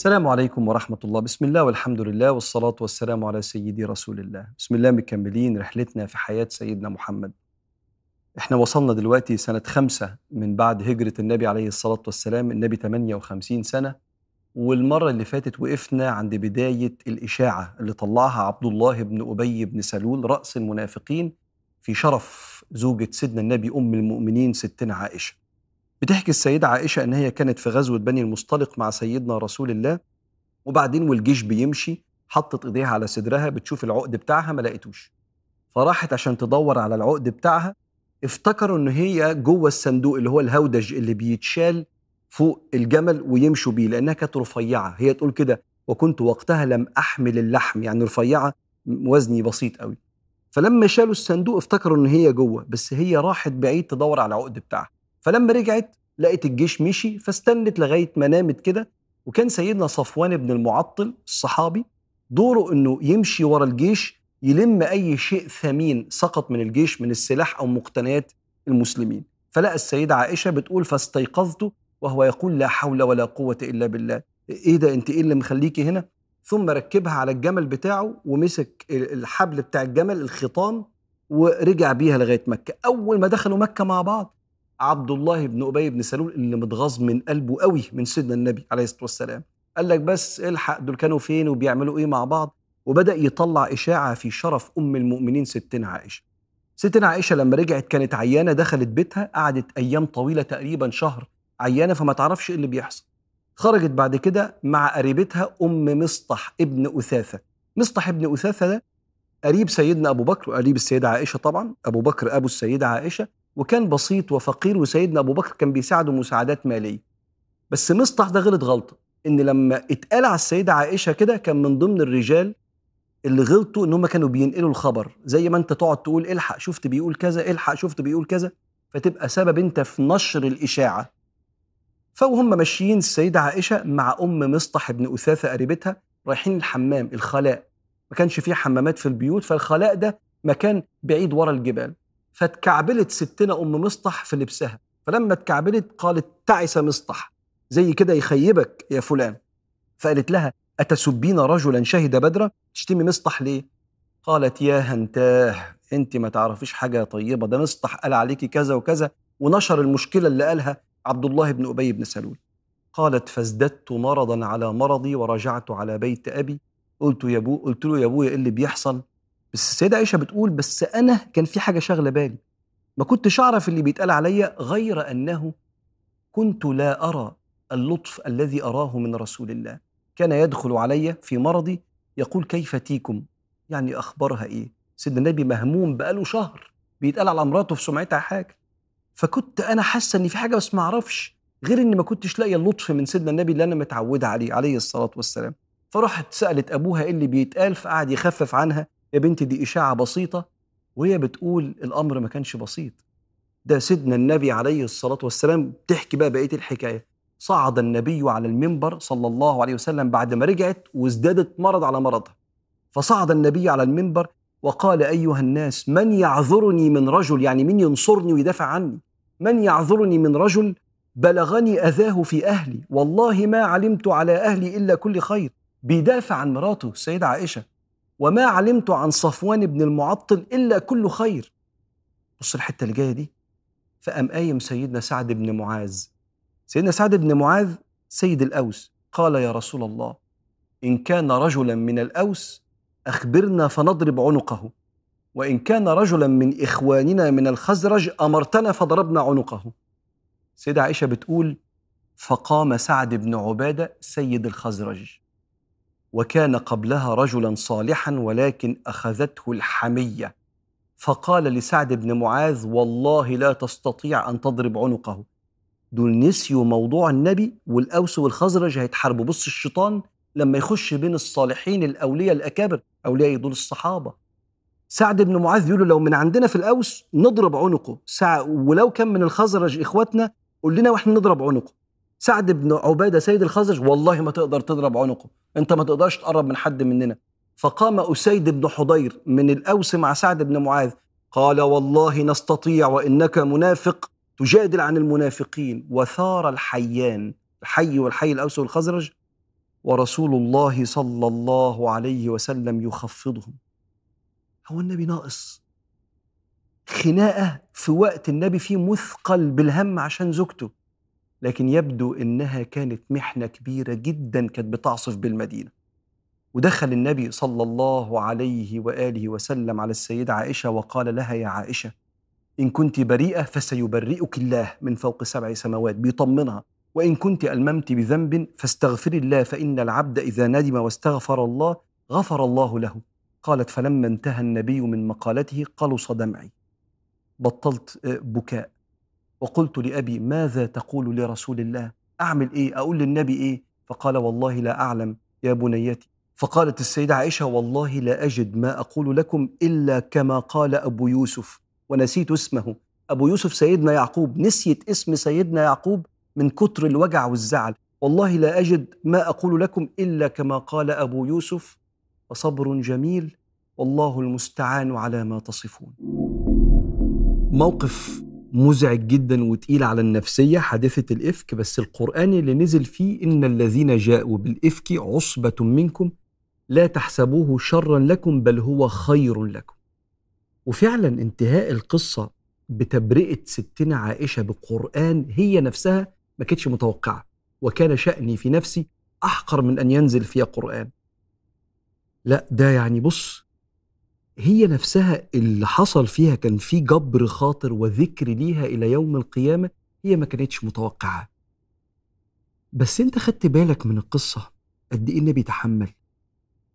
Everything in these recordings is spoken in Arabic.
السلام عليكم ورحمة الله. بسم الله والحمد لله والصلاة والسلام على سيدي رسول الله. بسم الله مكملين رحلتنا في حياة سيدنا محمد. إحنا وصلنا دلوقتي سنة خمسة من بعد هجرة النبي عليه الصلاة والسلام. النبي 58 سنة. والمرة اللي فاتت وقفنا عند بداية الإشاعة اللي طلعها عبد الله بن أبي بن سلول رأس المنافقين في شرف زوجة سيدنا النبي أم المؤمنين ستنا عائشة. بتحكي السيدة عائشة إن هي كانت في غزوة بني المصطلق مع سيدنا رسول الله وبعدين والجيش بيمشي حطت إيديها على صدرها بتشوف العقد بتاعها ما لقيتوش. فراحت عشان تدور على العقد بتاعها افتكروا إن هي جوه الصندوق اللي هو الهودج اللي بيتشال فوق الجمل ويمشوا بيه لأنها كانت رفيعة. هي تقول كده وكنت وقتها لم أحمل اللحم. يعني رفيعة وزني بسيط قوي. فلما شالوا الصندوق افتكروا إن هي جوه بس هي راحت بعيد تدور على العقد بتاعها. فلما رجعت لقت الجيش مشي فاستنت لغاية ما نامت كده وكان سيدنا صفوان بن المعطل الصحابي دوره إنه يمشي ورا الجيش يلم أي شيء ثمين سقط من الجيش من السلاح أو مقتنيات المسلمين. فلقى السيدة عائشة بتقول فاستيقظت وهو يقول لا حول ولا قوة إلا بالله. إيه ده أنت إيه اللي مخليكي هنا؟ ثم ركبها على الجمل بتاعه ومسك الحبل بتاع الجمل الخيطان ورجع بيها لغاية مكة. أول ما دخلوا مكة مع بعض عبد الله بن أبي بن سلول اللي متغاظ من قلبه قوي من سيدنا النبي عليه الصلاة والسلام. قال لك بس الحق دول كانوا فين وبيعملوا إيه مع بعض؟ وبدأ يطلع إشاعة في شرف أم المؤمنين ستنا عائشة. ستنا عائشة لما رجعت كانت عيانة دخلت بيتها قعدت أيام طويلة تقريبا شهر عيانة فما تعرفش إيه اللي بيحصل. خرجت بعد كده مع قريبتها أم مصطح ابن أثاثة. مصطح ابن أثاثة ده قريب سيدنا أبو بكر وقريب السيدة عائشة طبعا أبو بكر أبو السيدة عائشة. وكان بسيط وفقير وسيدنا أبو بكر كان بيساعده مساعدات مالية. بس مصطح ده غلط غلطة إن لما اتقال على السيدة عائشة كده كان من ضمن الرجال اللي غلطوا إن هم كانوا بينقلوا الخبر. زي ما أنت تقعد تقول إلحق شفت بيقول كذا إلحق شفت بيقول كذا فتبقى سبب أنت في نشر الإشاعة. فوهم ماشيين السيدة عائشة مع أم مصطح بن أثاثة قريبتها رايحين الحمام الخلاء. ما كانش فيه حمامات في البيوت فالخلاء ده مكان بعيد ورا الجبال. فاتكعبلت ستنا أم مصطح في لبسها. فلما اتكعبلت قالت تعس مصطح زي كده يخيبك يا فلان. فقالت لها أتسبين رجلا شهد بدرا تشتمي مصطح ليه؟ قالت يا هنتاه أنت ما تعرفيش حاجة طيبة ده مصطح قال عليكي كذا وكذا ونشر المشكلة اللي قالها عبد الله بن أبي بن سلول. قالت فازددت مرضا على مرضي ورجعت على بيت أبي. قلت يا أبو قلت له يا أبويا إيه اللي بيحصل؟ بس السيدة عائشة بتقول بس أنا كان في حاجة شاغلة بالي. ما كنتش أعرف اللي بيتقال عليا غير أنه كنت لا أرى اللطف الذي أراه من رسول الله. كان يدخل علي في مرضي يقول كيف تيكم؟ يعني أخبارها إيه؟ سيدنا النبي مهموم بقاله شهر بيتقال على مراته في سمعتها حاجة. فكنت أنا حاسة إن في حاجة بس ما أعرفش غير إني ما كنتش لاقية اللطف من سيدنا النبي اللي أنا متعودة عليه عليه الصلاة والسلام. فراحت سألت أبوها إيه اللي بيتقال فقعد يخفف عنها. يا بنتي دي إشاعة بسيطة وهي بتقول الأمر ما كانش بسيط. ده سيدنا النبي عليه الصلاة والسلام تحكي بقى بقية الحكاية. صعد النبي على المنبر صلى الله عليه وسلم بعد ما رجعت وازدادت مرض على مرضها. فصعد النبي على المنبر وقال أيها الناس من يعذرني من رجل؟ يعني مين ينصرني ويدافع عني؟ من يعذرني من رجل بلغني أذاه في أهلي. والله ما علمت على أهلي إلا كل خير. بيدافع عن مراته السيده عائشة. وما علمت عن صفوان بن المعطل إلا كل خير. بص الحتة اللي جاية دي فقام قايم سيدنا سعد بن معاذ. سيدنا سعد بن معاذ سيد الأوس. قال يا رسول الله إن كان رجلا من الأوس أخبرنا فنضرب عنقه وإن كان رجلا من إخواننا من الخزرج أمرتنا فضربنا عنقه. سيدة عائشة بتقول فقام سعد بن عبادة سيد الخزرج. وكان قبلها رجلا صالحا ولكن أخذته الحمية. فقال لسعد بن معاذ والله لا تستطيع أن تضرب عنقه. دول نسيوا موضوع النبي والأوس والخزرج هيتحاربوا بص الشيطان لما يخش بين الصالحين الأولياء الأكابر أولياء دول الصحابة. سعد بن معاذ بيقول لو من عندنا في الأوس نضرب عنقه. ولو كان من الخزرج إخواتنا قول لنا وإحنا نضرب عنقه. سعد بن عبادة سيد الخزرج والله ما تقدر تضرب عنقه أنت ما تقدرش تقرب من حد مننا. فقام أسيد بن حضير من الأوس مع سعد بن معاذ قال والله نستطيع وإنك منافق تجادل عن المنافقين. وثار الحيان الحي والحي الأوس والخزرج ورسول الله صلى الله عليه وسلم يخفضهم. هو النبي ناقص خناقة في وقت النبي فيه مثقل بالهم عشان زوجته. لكن يبدو إنها كانت محنة كبيرة جدا كانت بتعصف بالمدينة. ودخل النبي صلى الله عليه وآله وسلم على السيدة عائشة وقال لها يا عائشة إن كنت بريئة فسيبرئك الله من فوق سبع سماوات بيطمنها. وإن كنت ألممت بذنب فاستغفري الله فإن العبد إذا ندم واستغفر الله غفر الله له. قالت فلما انتهى النبي من مقالته قلص دمعي. بطلت آه، بكاء. وقلت لأبي ماذا تقول لرسول الله؟ أعمل إيه؟ أقول للنبي إيه؟ فقال والله لا أعلم يا بنيتي فقالت السيدة عائشة والله لا أجد ما أقول لكم إلا كما قال أبو يوسف. ونسيت اسمه. أبو يوسف سيدنا يعقوب نسيت اسم سيدنا يعقوب من كتر الوجع والزعل. والله لا أجد ما أقول لكم إلا كما قال أبو يوسف. وصبر جميل والله المستعان على ما تصفون. موقف مزعج جدا وتقيل على النفسية حادثة الإفك. بس القرآن اللي نزل فيه إن الذين جاءوا بالإفك عصبة منكم لا تحسبوه شرا لكم بل هو خير لكم. وفعلا انتهاء القصة بتبرئة ستنا عائشة بقرآن هي نفسها ما كانتش متوقعة. وكان شأني في نفسي أحقر من أن ينزل فيها قرآن. لا ده يعني بص هي نفسها اللي حصل فيها كان في جبر خاطر وذكر ليها إلى يوم القيامة هي ما كانتش متوقعة. بس أنت خدت بالك من القصة قد إيه النبي تحمل.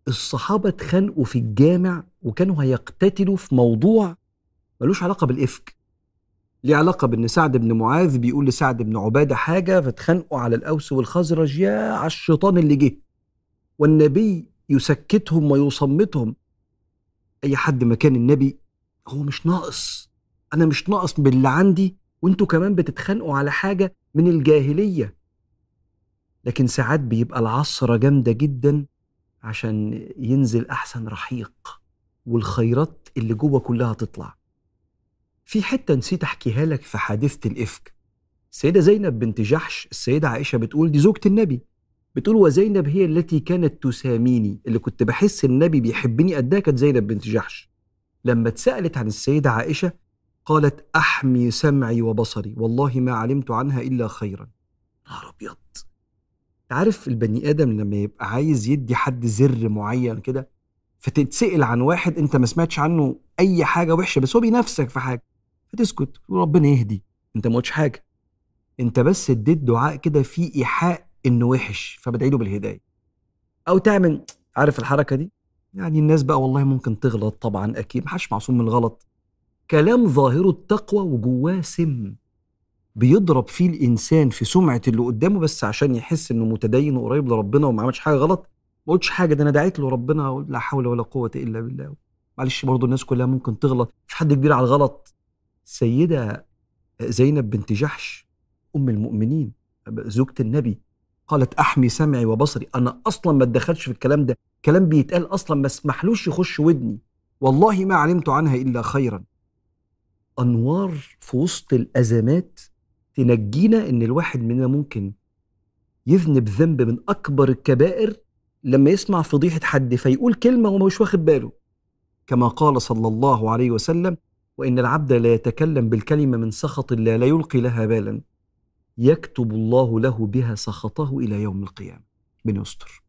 الصحابة اتخانقوا في الجامع وكانوا هيقتتلوا في موضوع ملوش علاقة بالإفك. ليه علاقة بأن سعد بن معاذ بيقول لسعد بن عبادة حاجة فاتخانقوا على الأوس والخزرج يا على الشيطان اللي جه. والنبي يسكتهم ويصمتهم. أي حد مكان النبي هو مش ناقص. أنا مش ناقص باللي عندي وأنتوا كمان بتتخانقوا على حاجة من الجاهلية. لكن ساعات بيبقى العصرة جامدة جدا عشان ينزل أحسن رحيق والخيرات اللي جوه كلها تطلع. في حتة نسيت أحكيها لك في حادثة الإفك. السيدة زينب بنت جحش السيدة عائشة بتقول دي زوجة النبي. بتقول وزينب هي التي كانت تساميني اللي كنت بحس النبي بيحبني قدها كانت زينب بنت جحش. لما اتسألت عن السيدة عائشة قالت أحمي سمعي وبصري والله ما علمت عنها إلا خيرا. نهار أبيض. عارف البني آدم لما يبقى عايز يدي حد زر معين كده فتتسأل عن واحد أنت ما سمعتش عنه أي حاجة وحشة بس هو بينافسك في حاجة فتسكت وربنا يهدي. أنت ما قلتش حاجة. أنت بس اديت دعاء كده فيه إيحاء إنه وحش فبدعي له بالهداية. أو تعمل عارف الحركة دي؟ يعني الناس بقى والله ممكن تغلط طبعا أكيد محدش معصوم من الغلط. كلام ظاهره التقوى وجواه سم. بيضرب فيه الإنسان في سمعة اللي قدامه بس عشان يحس إنه متدين وقريب لربنا وما عملش حاجة غلط. ما قلتش حاجة ده أنا دعيت له ربنا لا حول ولا قوة إلا بالله. معلش برضه الناس كلها ممكن تغلط. مش حد كبير على الغلط. السيده زينب بنت جحش أم المؤمنين زوجة النبي. قالت أحمي سمعي وبصري. أنا أصلا ما اتدخلش في الكلام ده. كلام بيتقال أصلا ما اسمحلوش يخش ودني. والله ما علمت عنها إلا خيرا. أنوار في وسط الأزمات تنجينا إن الواحد مننا ممكن يذنب ذنب من أكبر الكبائر لما يسمع فضيحة حد فيقول كلمة وما مش واخد باله. كما قال صلى الله عليه وسلم وإن العبد لا يتكلم بالكلمة من سخط الله لا يلقي لها بالا. يكتب الله له بها سخطه إلى يوم القيامة. بن يستر